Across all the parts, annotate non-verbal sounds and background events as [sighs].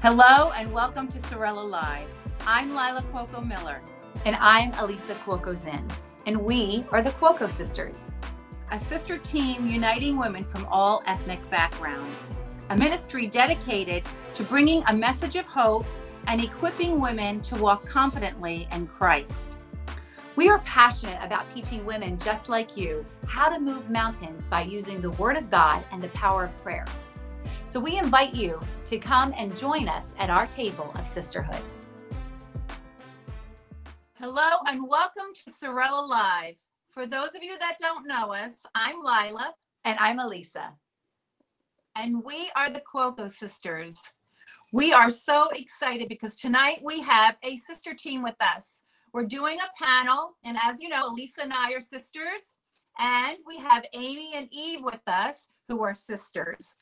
Hello and welcome to Sorella Live. I'm Laila Cuoco Miller. And I'm Elisa Cuoco Zinn. And we are the Cuoco Sisters, a sister team uniting women from all ethnic backgrounds. A ministry dedicated to bringing a message of hope and equipping women to walk confidently in Christ. We are passionate about teaching women just like you how to move mountains by using the Word of God and the power of prayer. So we invite you to come and join us at our table of sisterhood. Hello and welcome to Sorella Live. For those of you that don't know us, I'm Laila. And I'm Elisa. And we are the Cuoco sisters. We are so excited because tonight we have a sister team with us. We're doing a panel, and as you know, Elisa and I are sisters, and we have Amy and Eve with us, who are sisters.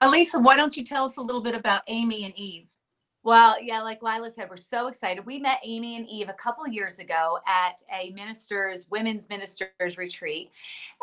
Elisa, why don't you tell us a little bit about Amy and Eve? Well, yeah, like Laila said, we're so excited. We met Amy and Eve a couple years ago at a ministers, women's ministers retreat,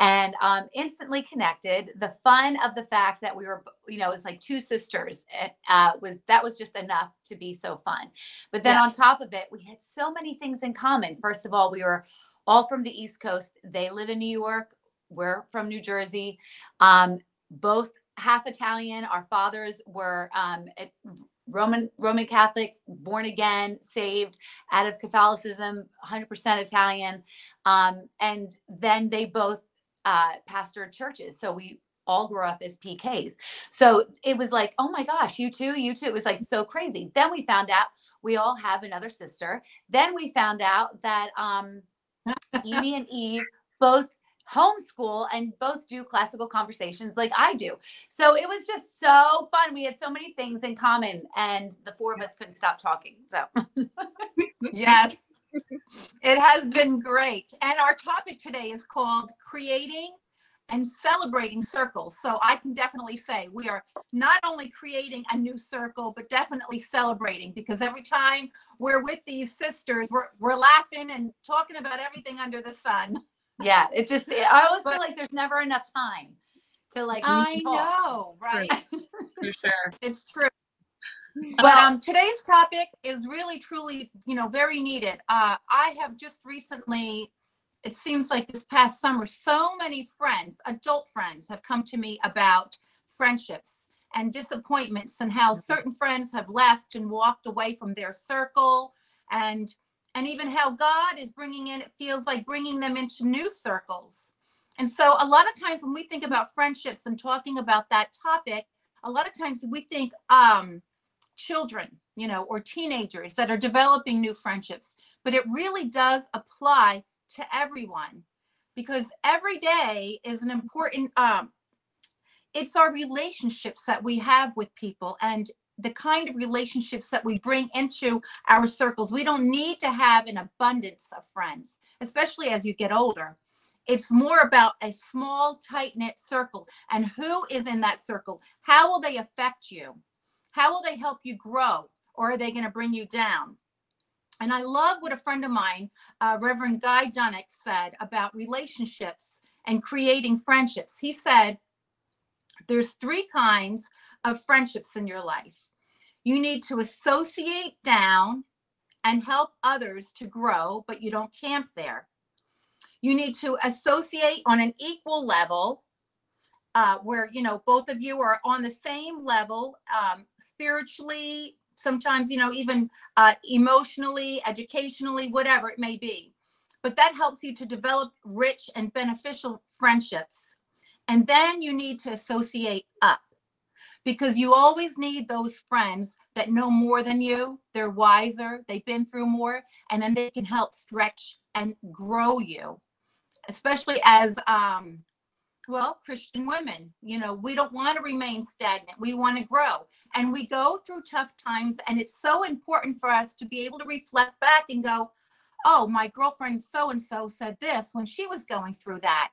and um, instantly connected. The fun of the fact that we were, you know, it's like two sisters eh, uh, was that was just enough to be so fun. But then yes. on top of it, we had so many things in common. First of all, we were all from the East Coast. They live in New York. We're from New Jersey. Um, both half Italian. Our fathers were um, Roman Roman Catholic, born again, saved out of Catholicism, 100% Italian, um, and then they both uh, pastored churches. So we all grew up as PKs. So it was like, oh my gosh, you too, you too. It was like so crazy. Then we found out we all have another sister. Then we found out that um, Amy and Eve both homeschool and both do classical conversations like I do. So it was just so fun. We had so many things in common and the four of us couldn't stop talking. So [laughs] yes. It has been great. And our topic today is called creating and celebrating circles. So I can definitely say we are not only creating a new circle, but definitely celebrating because every time we're with these sisters, we're, we're laughing and talking about everything under the sun yeah, it's just I always but, feel like there's never enough time to like. I know, right? [laughs] For sure, it's true. But um, today's topic is really, truly, you know, very needed. Uh, I have just recently, it seems like this past summer, so many friends, adult friends, have come to me about friendships and disappointments and how mm-hmm. certain friends have left and walked away from their circle and and even how God is bringing in, it feels like bringing them into new circles. And so, a lot of times when we think about friendships and talking about that topic, a lot of times we think um, children, you know, or teenagers that are developing new friendships, but it really does apply to everyone because every day is an important um, it's our relationships that we have with people and the kind of relationships that we bring into our circles. We don't need to have an abundance of friends, especially as you get older. It's more about a small, tight knit circle and who is in that circle. How will they affect you? How will they help you grow? Or are they going to bring you down? And I love what a friend of mine, uh, Reverend Guy Dunnick, said about relationships and creating friendships. He said, There's three kinds of friendships in your life you need to associate down and help others to grow, but you don't camp there. You need to associate on an equal level uh, where, you know, both of you are on the same level um, spiritually, sometimes, you know, even uh, emotionally, educationally, whatever it may be. But that helps you to develop rich and beneficial friendships. And then you need to associate up because you always need those friends that know more than you. They're wiser, they've been through more, and then they can help stretch and grow you, especially as um, well, Christian women, you know, we don't want to remain stagnant. We want to grow. And we go through tough times. And it's so important for us to be able to reflect back and go, oh, my girlfriend so and so said this when she was going through that.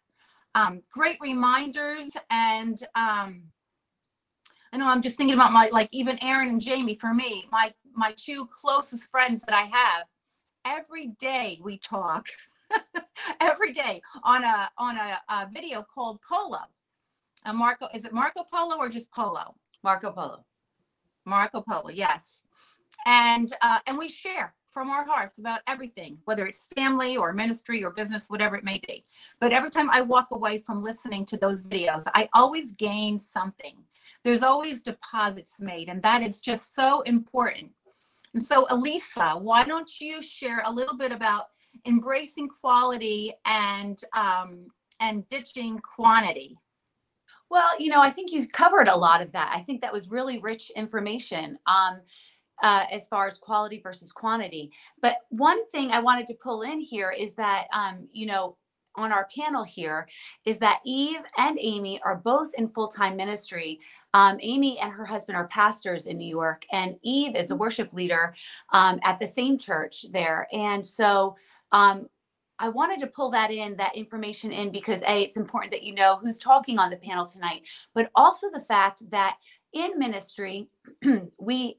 Um, great reminders and um, I know I'm just thinking about my like even Aaron and Jamie for me, my my two closest friends that I have. Every day we talk. [laughs] every day on a on a, a video called Polo. Uh, Marco, is it Marco Polo or just Polo? Marco Polo. Marco Polo, yes. And uh, and we share from our hearts about everything, whether it's family or ministry or business, whatever it may be. But every time I walk away from listening to those videos, I always gain something. There's always deposits made, and that is just so important. And so, Elisa, why don't you share a little bit about embracing quality and um, and ditching quantity? Well, you know, I think you covered a lot of that. I think that was really rich information. Um, uh, as far as quality versus quantity. But one thing I wanted to pull in here is that, um, you know, on our panel here is that Eve and Amy are both in full time ministry. Um, Amy and her husband are pastors in New York, and Eve is a worship leader um, at the same church there. And so um, I wanted to pull that in, that information in, because A, it's important that you know who's talking on the panel tonight, but also the fact that in ministry, [clears throat] we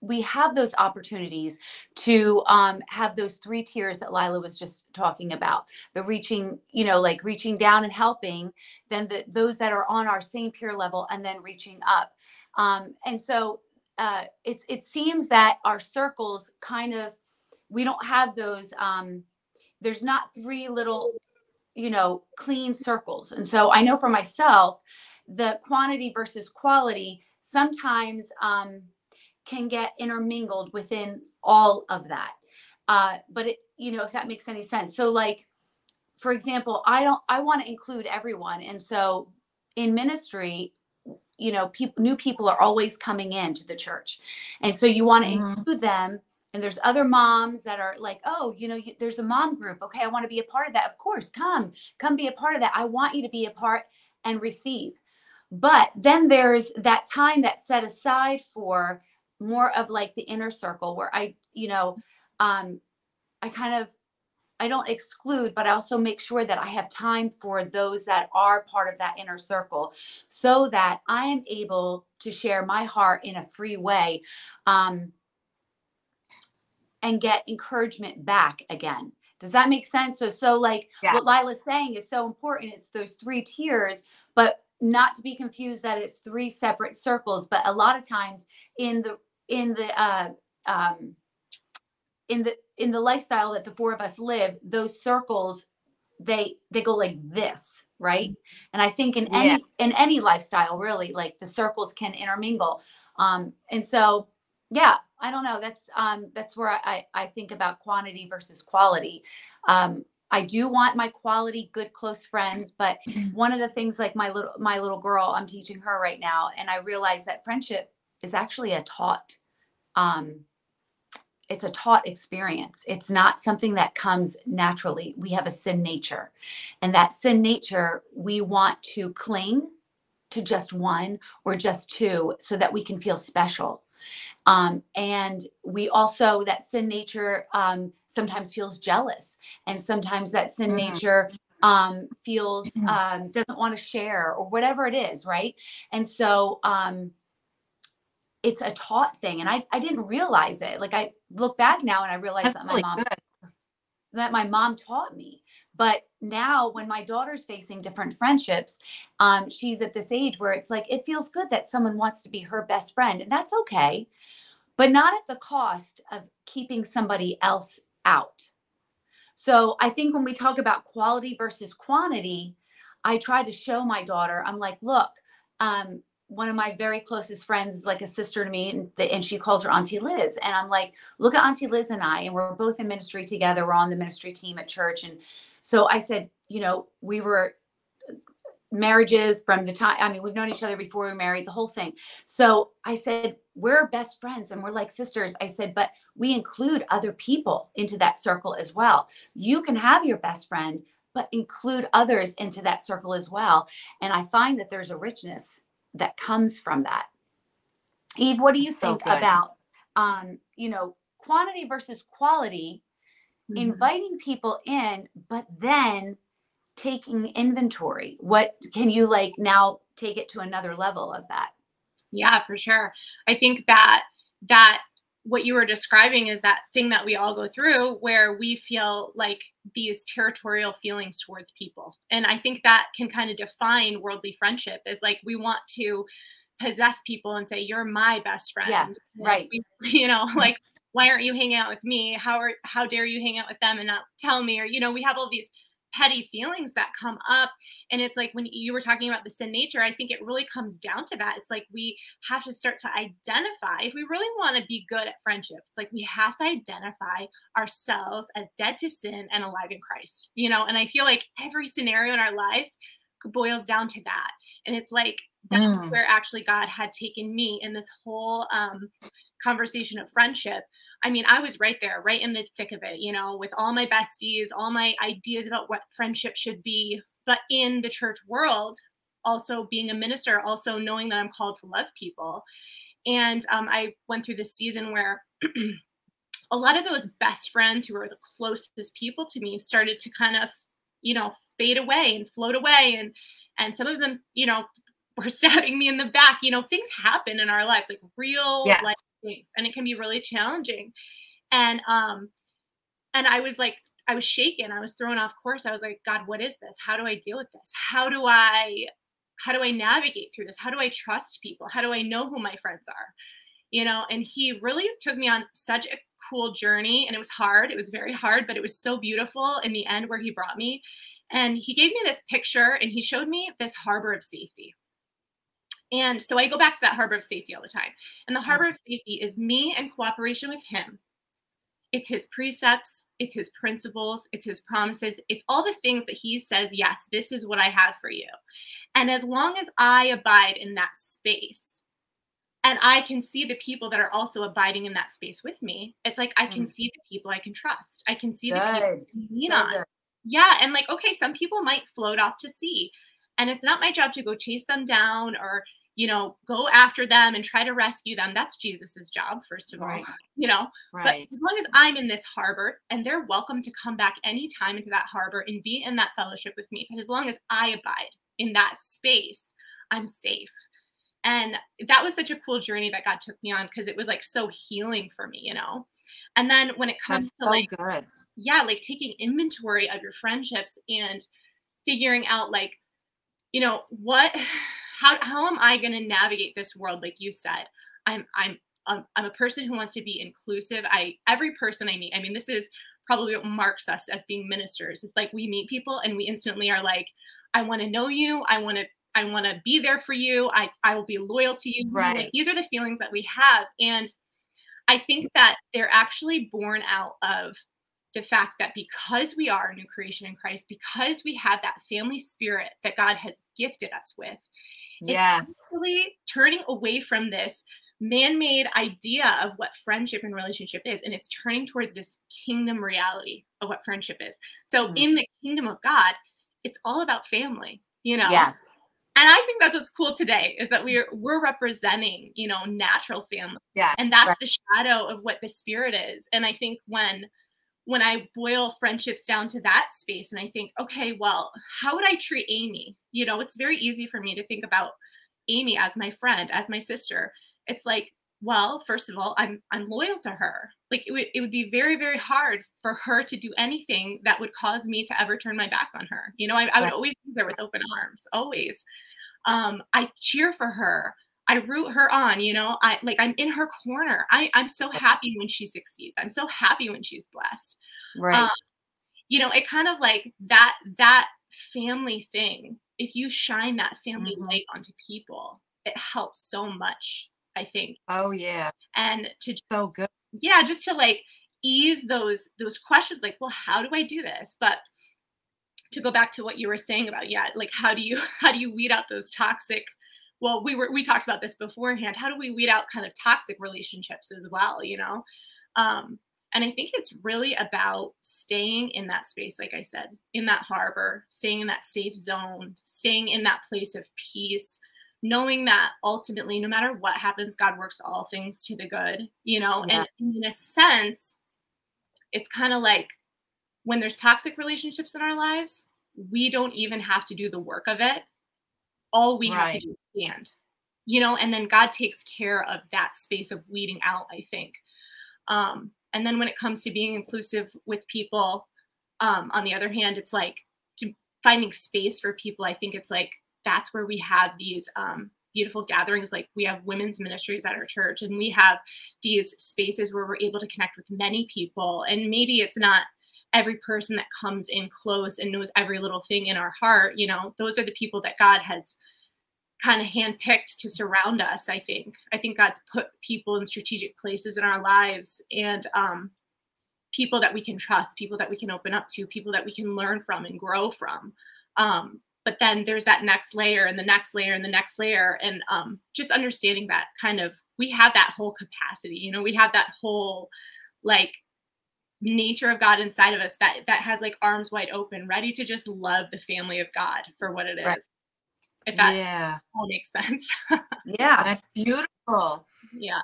we have those opportunities to um, have those three tiers that Laila was just talking about the reaching, you know, like reaching down and helping, then the, those that are on our same peer level, and then reaching up. Um, and so uh, it's it seems that our circles kind of we don't have those. Um, there's not three little, you know, clean circles. And so I know for myself, the quantity versus quality sometimes. Um, can get intermingled within all of that. Uh, but it, you know, if that makes any sense. So like, for example, I don't, I want to include everyone. And so in ministry, you know, people, new people are always coming into the church. And so you want to mm-hmm. include them. And there's other moms that are like, oh, you know, you, there's a mom group. Okay, I want to be a part of that. Of course, come, come be a part of that. I want you to be a part and receive. But then there's that time that's set aside for more of like the inner circle where I, you know, um, I kind of I don't exclude, but I also make sure that I have time for those that are part of that inner circle so that I am able to share my heart in a free way um, and get encouragement back again. Does that make sense? So, so like yeah. what Laila's saying is so important. It's those three tiers, but not to be confused that it's three separate circles. But a lot of times in the in the uh, um, in the in the lifestyle that the four of us live, those circles they they go like this, right? And I think in any yeah. in any lifestyle, really, like the circles can intermingle. Um, and so, yeah, I don't know. That's um, that's where I I think about quantity versus quality. Um, I do want my quality good close friends, but [clears throat] one of the things like my little my little girl, I'm teaching her right now, and I realize that friendship is actually a taught um, it's a taught experience. It's not something that comes naturally. We have a sin nature. And that sin nature, we want to cling to just one or just two so that we can feel special. Um, and we also, that sin nature um, sometimes feels jealous. And sometimes that sin mm-hmm. nature um, feels, mm-hmm. um, doesn't want to share or whatever it is, right? And so, um, it's a taught thing and I, I didn't realize it. Like i look back now and i realize That's that my really mom good. that my mom taught me. But now when my daughter's facing different friendships um, she's at this age where it's like it feels good that someone wants to be her best friend and that's okay but not at the cost of keeping somebody else out. So i think when we talk about quality versus quantity i try to show my daughter i'm like look um, one of my very closest friends is like a sister to me and, and she calls her auntie liz and i'm like look at auntie liz and i and we're both in ministry together. We're on the ministry team at church. And so i said you know we were uh, marriages from the time i mean we've known each other before we married the whole thing. So i said we're best friends and we're like sisters. I said but we include other people into that circle as well. You can have your best friend but include others into that circle as well. And i find that there's a richness that comes from that. Eve, what do you so think good. about um, you know, quantity versus quality, mm-hmm. inviting people in, but then taking inventory? What can you like now take it to another level of that? Yeah, for sure. I think that that what you were describing is that thing that we all go through where we feel like these territorial feelings towards people. And I think that can kind of define worldly friendship is like we want to possess people and say you're my best friend Yeah, right. [laughs] you know like why aren't you hanging out with me how are how dare you hang out with them and not tell me or you know we have all these petty feelings that come up. And it's like when you were talking about the sin nature i think it really comes down to that. It's like we have to start to identify if we really want to be good at friendship it's like we have to identify ourselves as dead to sin and alive in christ you know? And i feel like every scenario in our lives boils down to that. And it's like that's Mm. where actually god had taken me in this whole um conversation of friendship I mean, I was right there, right in the thick of it, you know, with all my besties, all my ideas about what friendship should be. But in the church world, also being a minister, also knowing that I'm called to love people. And um, I went through this season where [clears throat] a lot of those best friends who were the closest people to me started to kind of, you know, fade away and float away. And and some of them, you know, were [laughs] stabbing me in the back. You know, things happen in our lives, like real Yes. life things and it can be really challenging. And um and i was like i was shaken i was thrown off course i was like god what is this? How do i deal with this? How do i how do i navigate through this? How do i trust people? How do i know who my friends are? You know and he really took me on such a cool journey and it was hard it was very hard but it was so beautiful in the end where he brought me. And he gave me this picture and he showed me this harbor of safety and so I go back to that harbor of safety all the time. And the harbor of safety is me in cooperation with him. It's his precepts, it's his principles, it's his promises, it's all the things that he says, yes, this is what I have for you. And as long as I abide in that space, and I can see the people that are also abiding in that space with me, it's like I can Mm. see the people I can trust. I can see the people I can lean So on good. yeah and like okay some people might float off to sea and it's not my job to go chase them down or you know go after them and try to rescue them that's jesus's job first of all. [laughs] you know Right. but as long as i'm in this harbor and they're welcome to come back anytime into that harbor and be in that fellowship with me but as long as i abide in that space i'm safe and that was such a cool journey that god took me on because it was like so healing for me you know and then when it comes That's to so like good. yeah, like taking inventory of your friendships and figuring out like, you know, what [laughs] how how am I going to navigate this world like you said. I'm I'm um, I'm a person who wants to be inclusive. I every person I meet, I mean this is probably what marks us as being ministers. It's like we meet people and we instantly are like I want to know you. I want to I want to be there for you. I I will be loyal to you. Like, Right. these are the feelings that we have and I think that they're actually born out of the fact that because we are a new creation in Christ, because we have that family spirit that God has gifted us with, Yes. actually turning away from this man-made idea of what friendship and relationship is and it's turning toward this kingdom reality of what friendship is so Mhm. in the kingdom of god it's all about family you know Yes. and i think that's what's cool today is that we're we're representing you know natural family Yes. and that's Right. the shadow of what the spirit is and i think when when i boil friendships down to that space and i think okay well how would i treat amy? You know it's very easy for me to think about amy as my friend as my sister. It's like well first of all i'm i'm loyal to her. Like it would, it would be very very hard for her to do anything that would cause me to ever turn my back on her. You know i, I would always be there with open arms always. Um i cheer for her I root her on, you know. I like I'm in her corner. I I'm so happy when she succeeds. I'm so happy when she's blessed. right. um, You know, it kind of like that that family thing. If you shine that family Mhm. light onto people, it helps so much, I think. oh yeah. And to So good. yeah, just to like ease those those questions like, well, how do I do this? But to go back to what you were saying about yeah, like how do you [laughs] how do you weed out those toxic well, we were we talked about this beforehand. How do we weed out kind of toxic relationships as well, you know? Um and I think it's really about staying in that space, like I said, in that harbor, staying in that safe zone, staying in that place of peace, knowing that ultimately, no matter what happens, God works all things to the good, you know? Yeah. And in a sense, it's kind of like when there's toxic relationships in our lives, we don't even have to do the work of it. All we have to do is stand, you know, and then God takes care of that space of weeding out, I think. Um, and then when it comes to being inclusive with people, um, on the other hand, it's like to finding space for people. I think it's like that's where we have these um, beautiful gatherings like we have women's ministries at our church and we have these spaces where we're able to connect with many people and maybe it's not every person that comes in close and knows every little thing in our heart you know those are the people that god has kind of handpicked to surround us i think. I think god's put people in strategic places in our lives and um, people that we can trust people that we can open up to people that we can learn from and grow from. Um, but then there's that next layer and the next layer and the next layer and um, just understanding that kind of we have that whole capacity you know we have that whole like nature of god inside of us that that has like arms wide open ready to just love the family of god for what it is Right. if that yeah, all makes sense [laughs] Yeah. that's beautiful. yeah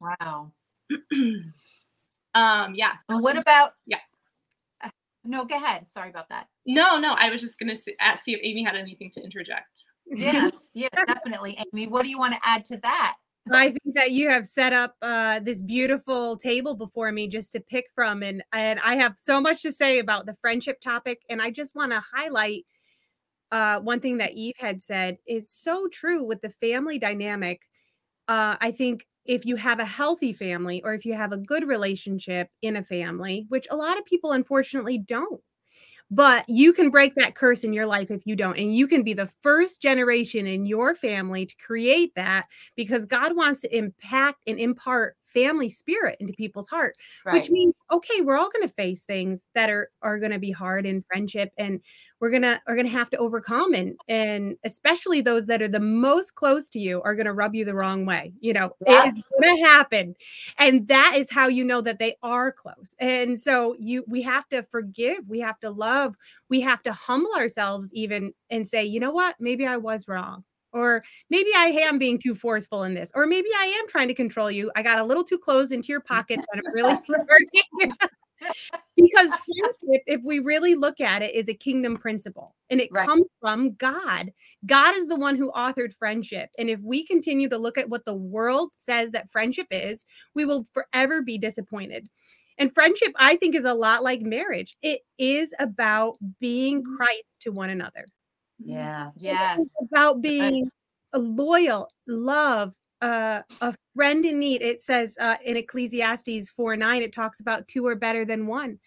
Wow. [clears throat] um yeah Well, what about? Yeah. Uh, [sighs] No, go ahead. Sorry about that. no no i was just gonna see, uh, see if amy had anything to interject Yes, [laughs] yeah, definitely. Amy, what do you want to add to that? I think that you have set up uh, this beautiful table before me just to pick from, and and I have so much to say about the friendship topic, and I just want to highlight uh, one thing that Eve had said. It's so true with the family dynamic. Uh, I think if you have a healthy family, or if you have a good relationship in a family, which a lot of people unfortunately don't. But you can break that curse in your life if you don't. And you can be the first generation in your family to create that because God wants to impact and impart family spirit into people's heart, which means okay, we're all going to face things that are are going to be hard in friendship and we're going to are going to have to overcome and and especially those that are the most close to you are going to rub you the wrong way. You know, Yeah. it's going to happen. And that is how you know that they are close. And so you we have to forgive, we have to love, we have to humble ourselves even and say, "You know what? Maybe I was wrong." Or maybe I am being too forceful in this. Or maybe I am trying to control you. I got a little too close into your pockets and I'm really [laughs] working. [laughs] because friendship, if we really look at it, is a kingdom principle and it Right. comes from God. God is the one who authored friendship. And if we continue to look at what the world says that friendship is, we will forever be disappointed. And friendship, I think, is a lot like marriage. It is about being mm-hmm. Christ to one another. Yeah. Yes. It's about being a loyal, love, uh, a friend in need. It says uh, in Ecclesiastes 4 9, it talks about two are better than one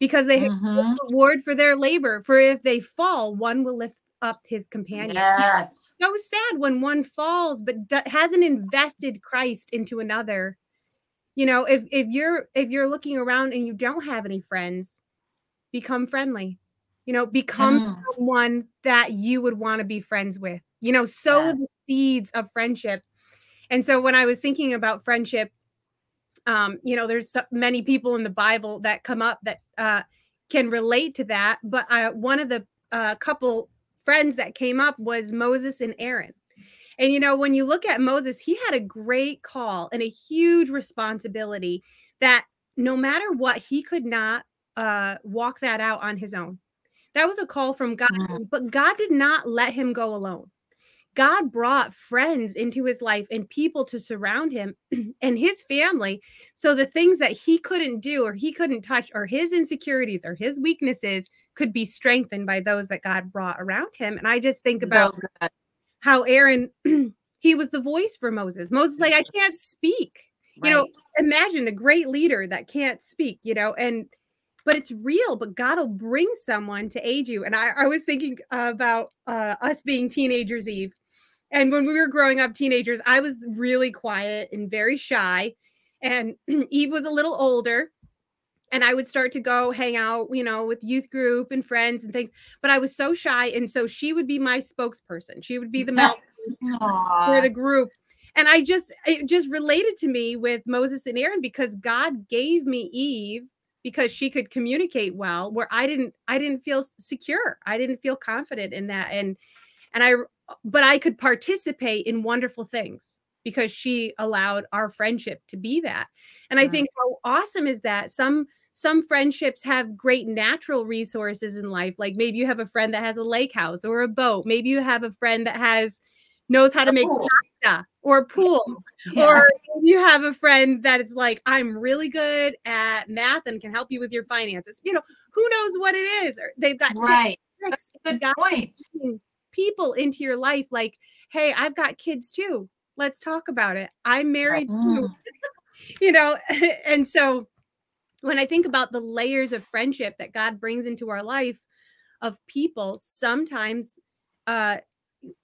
because they have Mhm. reward for their labor. For if they fall, one will lift up his companion. Yes. So sad when one falls, but do- hasn't invested Christ into another. You know, if if you're if you're looking around and you don't have any friends, become friendly. You know, become Mm. someone that you would want to be friends with. You know, sow Yeah. the seeds of friendship. And so when I was thinking about friendship, um, you know, there's so many people in the Bible that come up that uh, can relate to that. But uh, one of the uh, couple friends that came up was Moses and Aaron. And you know, when you look at Moses, he had a great call and a huge responsibility that no matter what, he could not uh, walk that out on his own. That was a call from God, Mm. but God did not let him go alone. God brought friends into his life and people to surround him [clears throat] and his family. So the things that he couldn't do or he couldn't touch or his insecurities or his weaknesses could be strengthened by those that God brought around him. And I just think about how Aaron, [clears throat] he was the voice for Moses. Moses, like, I can't speak. You know, imagine a great leader that can't speak, you know, and but it's real, but God will bring someone to aid you. And I, I was thinking about uh, us being teenagers, Eve. And when we were growing up, teenagers, I was really quiet and very shy. And [clears throat] Eve was a little older. And I would start to go hang out, you know, with youth group and friends and things. But I was so shy. And so she would be my spokesperson. She would be the mouthpiece for the group. And I just it just related to me with Moses and Aaron because God gave me Eve because she could communicate well where I didn't I didn't feel secure. I didn't feel confident in that and and I but I could participate in wonderful things because she allowed our friendship to be that. And I think how awesome is that some some friendships have great natural resources in life like maybe you have a friend that has a lake house or a boat. Maybe you have a friend that has knows how to make pasta or pool Yeah. or you have a friend that is like i'm really good at math and can help you with your finances you know who knows what it is or they've got Right. tricks, Good point. people into your life like, hey, I've got kids too. Let's talk about it. I'm married too. Mm. [laughs] you know, [laughs] and so when I think about the layers of friendship that God brings into our life of people, sometimes, uh,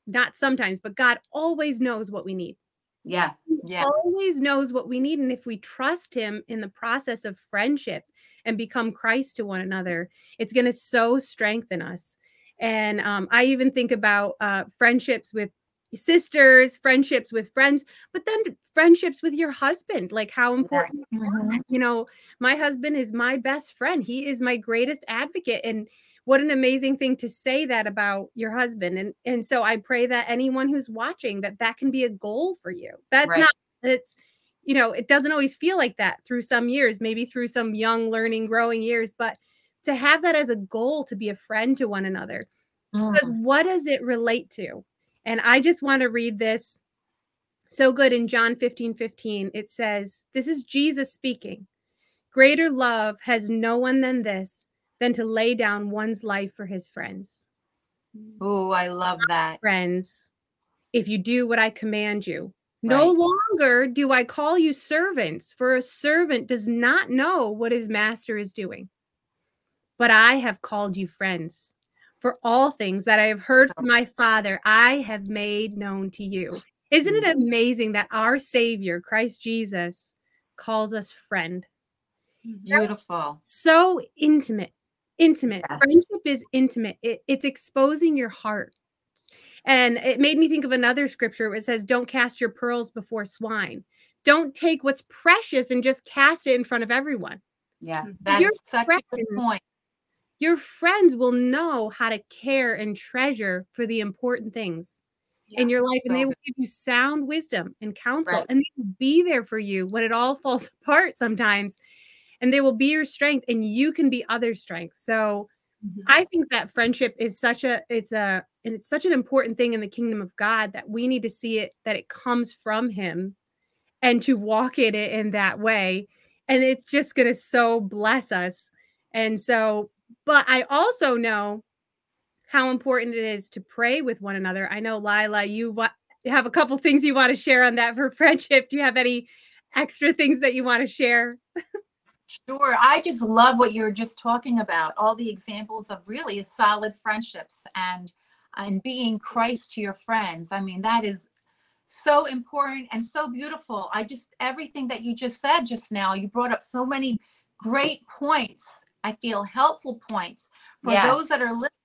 not sometimes, but God always knows what we need. Yeah. Yeah. Always knows what we need. And if we trust Him in the process of friendship and become Christ to one another, it's going to so strengthen us. And um, I even think about uh, friendships with sisters, friendships with friends, but then friendships with your husband, like how important Mhm. you know, my husband is my best friend. He is my greatest advocate. And what an amazing thing to say that about your husband. And and so I pray that anyone who's watching that that can be a goal for you. That's Right. not it's you know, it doesn't always feel like that through some years, maybe through some young learning growing years, but to have that as a goal to be a friend to one another. Because Mm. what does it relate to? And I just want to read this so good in John 15 15. It says, This is Jesus speaking. Greater love has no one than this, than to lay down one's life for his friends. Oh, I love that. Friends, if you do what I command you, no longer do I call you servants, for a servant does not know what his master is doing. But I have called you friends. For all things that I have heard from my Father, I have made known to you. Isn't it mm. amazing that our Savior, Christ Jesus, calls us friend? Beautiful. So intimate, intimate. Yes. Friendship is intimate. It, it's exposing your heart. And it made me think of another scripture where it says, Don't cast your pearls before swine. Don't take what's precious and just cast it in front of everyone. Yeah. Mm, that's Your such a good friends- point. Your friends will know how to care and treasure for the important things in your life, and they will give you sound wisdom and counsel, Right. and they will be there for you when it all [laughs] falls apart sometimes. And they will be your strength, and you can be other strength. So, Mhm. I think that friendship is such a it's a and it's such an important thing in the kingdom of God that we need to see it that it comes from him and to walk in it in that way and it's just going to so bless us. And so but I also know how important it is to pray with one another. I know Laila you wa- have a couple things you want to share on that for [laughs] friendship. Do you have any extra things that you want to share? [laughs] Sure. I just love what you're just talking about. All the examples of really solid friendships and and being Christ to your friends. I mean, that is so important and so beautiful. I just everything that you just said just now, you brought up so many great points. I feel helpful points for Yes. those that are listening.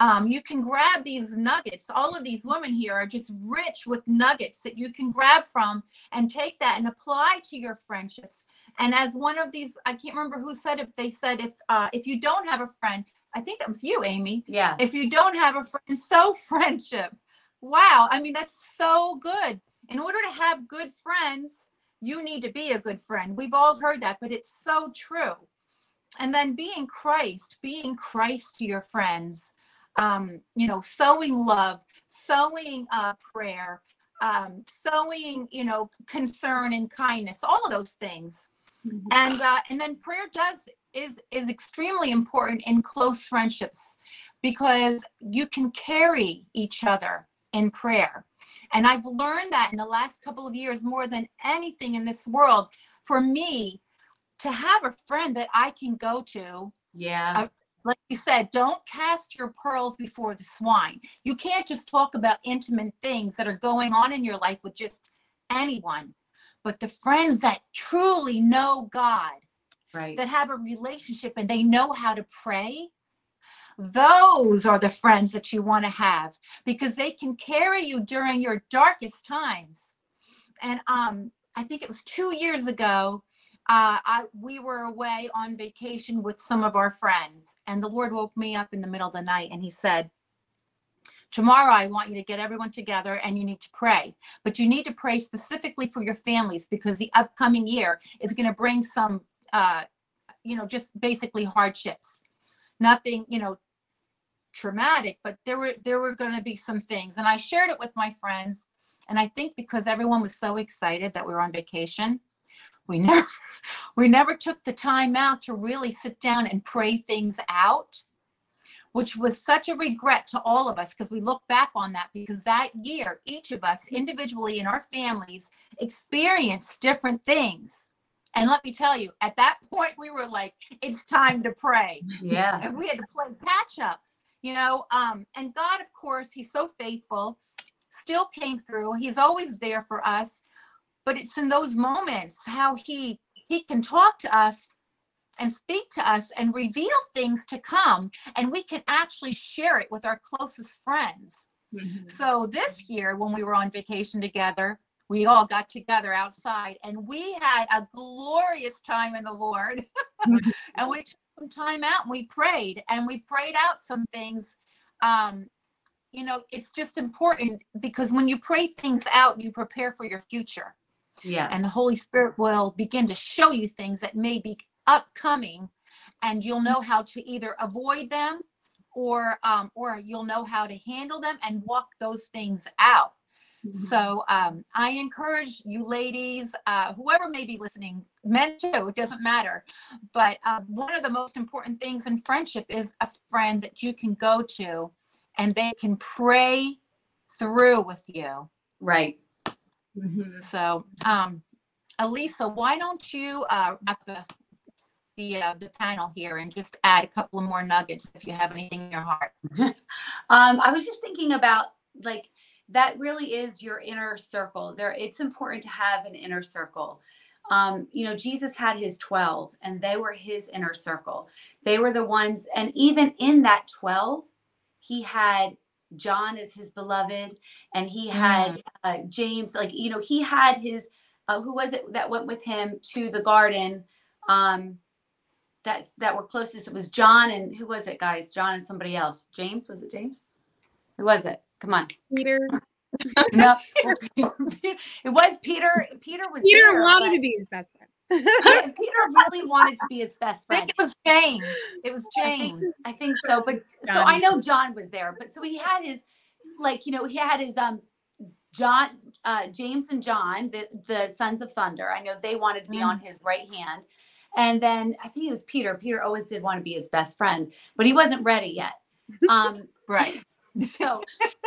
Um, you can grab these nuggets. All of these women here are just rich with nuggets that you can grab from and take that and apply to your friendships. And as one of these, I can't remember who said it. They said if uh, if you don't have a friend, I think that was you, Amy. Yeah. If you don't have a friend, [laughs] so friendship. Wow. I mean, that's so good. In order to have good friends, you need to be a good friend. We've all heard that, but it's so true. And then being Christ, being Christ to your friends, um, you know, sowing love, sowing uh, prayer, um, sowing, you know, concern and kindness, all of those things. Mhm. and uh, and then prayer does is is extremely important in close friendships because you can carry each other in prayer. And i've learned that in the last couple of years more than anything in this world. For me to have a friend that i can go to Yeah. like you said, don't cast your pearls before the swine. You can't just talk about intimate things that are going on in your life with just anyone. But the friends that truly know God, Right. that have a relationship and they know how to pray, those are the friends that you want to have because they can carry you during your darkest times. And um, I think it was two years ago, uh, I, we were away on vacation with some of our friends, and the Lord woke me up in the middle of the night and He said, Tomorrow, I want you to get everyone together and you need to pray. But you need to pray specifically for your families because the upcoming year is going to bring some, uh, you know, just basically hardships. Nothing, you know, traumatic, but there were there were going to be some things. And I shared it with my friends. And I think because everyone was so excited that we were on vacation, we never [laughs] we never took the time out to really sit down and pray things out which was such a regret to all of us because we look back on that because that year, each of us individually in our families experienced different things. And let me tell you, at that point, we were like, it's time to pray. Yeah. And we had to play catch up, you know. Um, and God, of course, He's so faithful, still came through. He's always there for us. But it's in those moments how He He can talk to us and speak to us and reveal things to come and we can actually share it with our closest friends. So this year when we were on vacation together we all got together outside and we had a glorious time in the lord. [laughs] And we took some time out and we prayed and we prayed out some things. Um you know it's just important because when you pray things out you prepare for your future Yeah. and the Holy Spirit will begin to show you things that may be upcoming, and you'll know how to either avoid them or um, or you'll know how to handle them and walk those things out. So um, I encourage you, ladies, uh, whoever may be listening, men too, it doesn't matter. But uh, one of the most important things in friendship is a friend that you can go to, and they can pray through with you. Right. So, um, Elisa, why don't you uh, wrap the the uh, the panel here and just add a couple of more nuggets if you have anything in your heart. [laughs] Um, I was just thinking about like that really is your inner circle. There, it's important to have an inner circle. Um, you know, Jesus had his 12 and they were his inner circle. They were the ones, and even in that 12, he had John is his beloved, and he had uh, James, like, you know, he had his, uh, who was it that went with him to the garden? Um, that that were closest. It was John and who was it, guys? John and somebody else. James was it? James? Who was it? Come on. Peter. [laughs] No, [laughs] it was Peter. Peter was. Peter there, wanted but- to be his best friend. Yeah, [laughs] Peter really wanted to be his best friend. I friend. think it was James. It was I think, James. I think so. But so I know John was there, but so he had his like you know he had his um John uh James and John the the sons of thunder. I know they wanted to be Mm. on his right hand. And then I think it was Peter. Peter always did want to be his best friend, but he wasn't ready yet. [laughs] Um Right. [laughs] so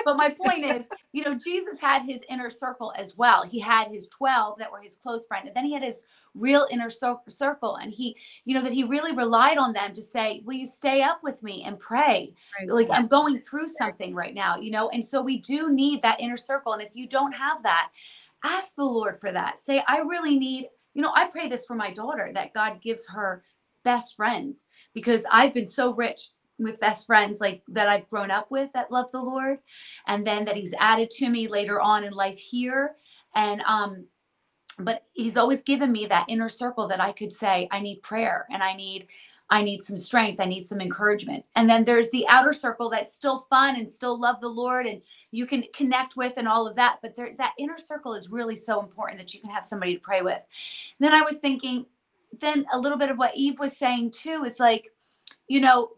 but my point is you know jesus had his inner circle as well. He had his 12 that were his close friend and then he had his real inner circle and he you know that he really relied on them to say will you stay up with me and pray? Right. like i'm going through something right now you know? And so we do need that inner circle and if you don't have that ask the lord for that. Say i really need you know i pray this for my daughter that god gives her best friends because i've been so rich with best friends like that I've grown up with that love the Lord and then that he's added to me later on in life here. And um but he's always given me that inner circle that I could say I need prayer and I need I need some strength I need some encouragement. And then there's the outer circle that's still fun and still love the Lord and you can connect with and all of that but there, that inner circle is really so important that you can have somebody to pray with. Then I was thinking then a little bit of what Eve was saying too is like you know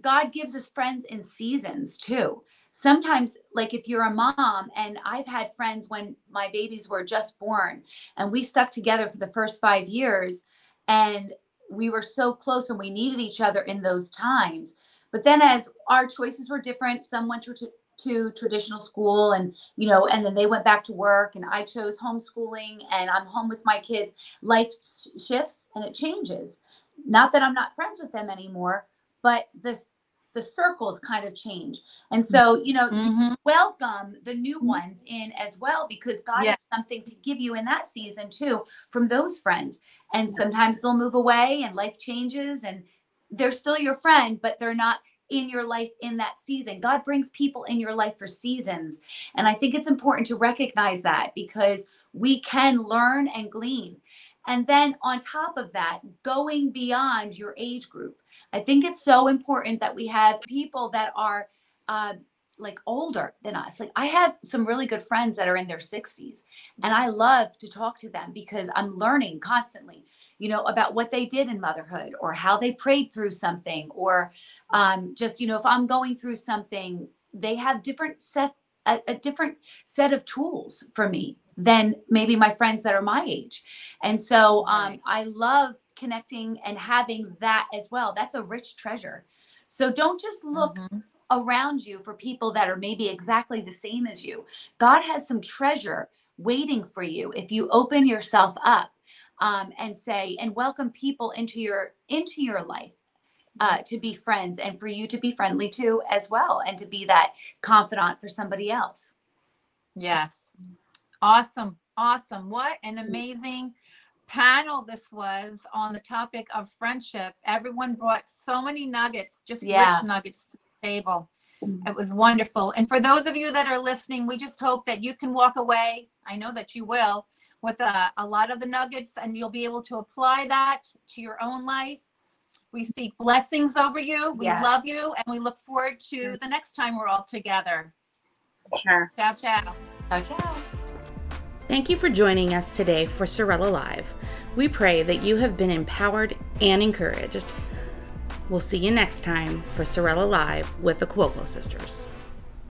God gives us friends in seasons too. Sometimes, like if you're a mom, and I've had friends when my babies were just born, and we stuck together for the first five years, and we were so close and we needed each other in those times. But then, as our choices were different, some went to, to traditional school, and you know, and then they went back to work, and I chose homeschooling, and I'm home with my kids. Life sh- shifts and it changes. Not that I'm not friends with them anymore, but the the circles kind of change. And so you know Mhm. welcome the new ones in as well because god Yeah. has something to give you in that season too from those friends. And sometimes they'll move away and life changes and they're still your friend but they're not in your life in that season. God brings people in your life for seasons. And i think it's important to recognize that because we can learn and glean. And then on top of that going beyond your age group I think it's so important that we have people that are uh, like older than us. Like I have some really good friends that are in their 60s, and I love to talk to them because I'm learning constantly, you know, about what they did in motherhood or how they prayed through something, or um, just you know, if I'm going through something, they have different set a, a different set of tools for me than maybe my friends that are my age, and so um. I love connecting and having that as well. That's a rich treasure. So don't just look Mhm. around you for people that are maybe exactly the same as you. God has some treasure waiting for you if you open yourself up um, and say and welcome people into your into your life uh, to be friends and for you to be friendly to as well and to be that confidant for somebody else. Yes. Awesome. Awesome. What an amazing panel this was on the topic of friendship. Everyone brought so many nuggets, just Yeah. rich nuggets to the table. Mm-hmm. It was wonderful. And for those of you that are listening, we just hope that you can walk away. I know that you will with a, a lot of the nuggets and you'll be able to apply that to your own life. We speak blessings over you. We love you and we look forward to mm-hmm. the next time we're all together. Sure. Ciao, ciao. Ciao, ciao. Thank you for joining us today for Sorella Live. We pray that you have been empowered and encouraged. We'll see you next time for Sorella Live with the Cuoco Sisters.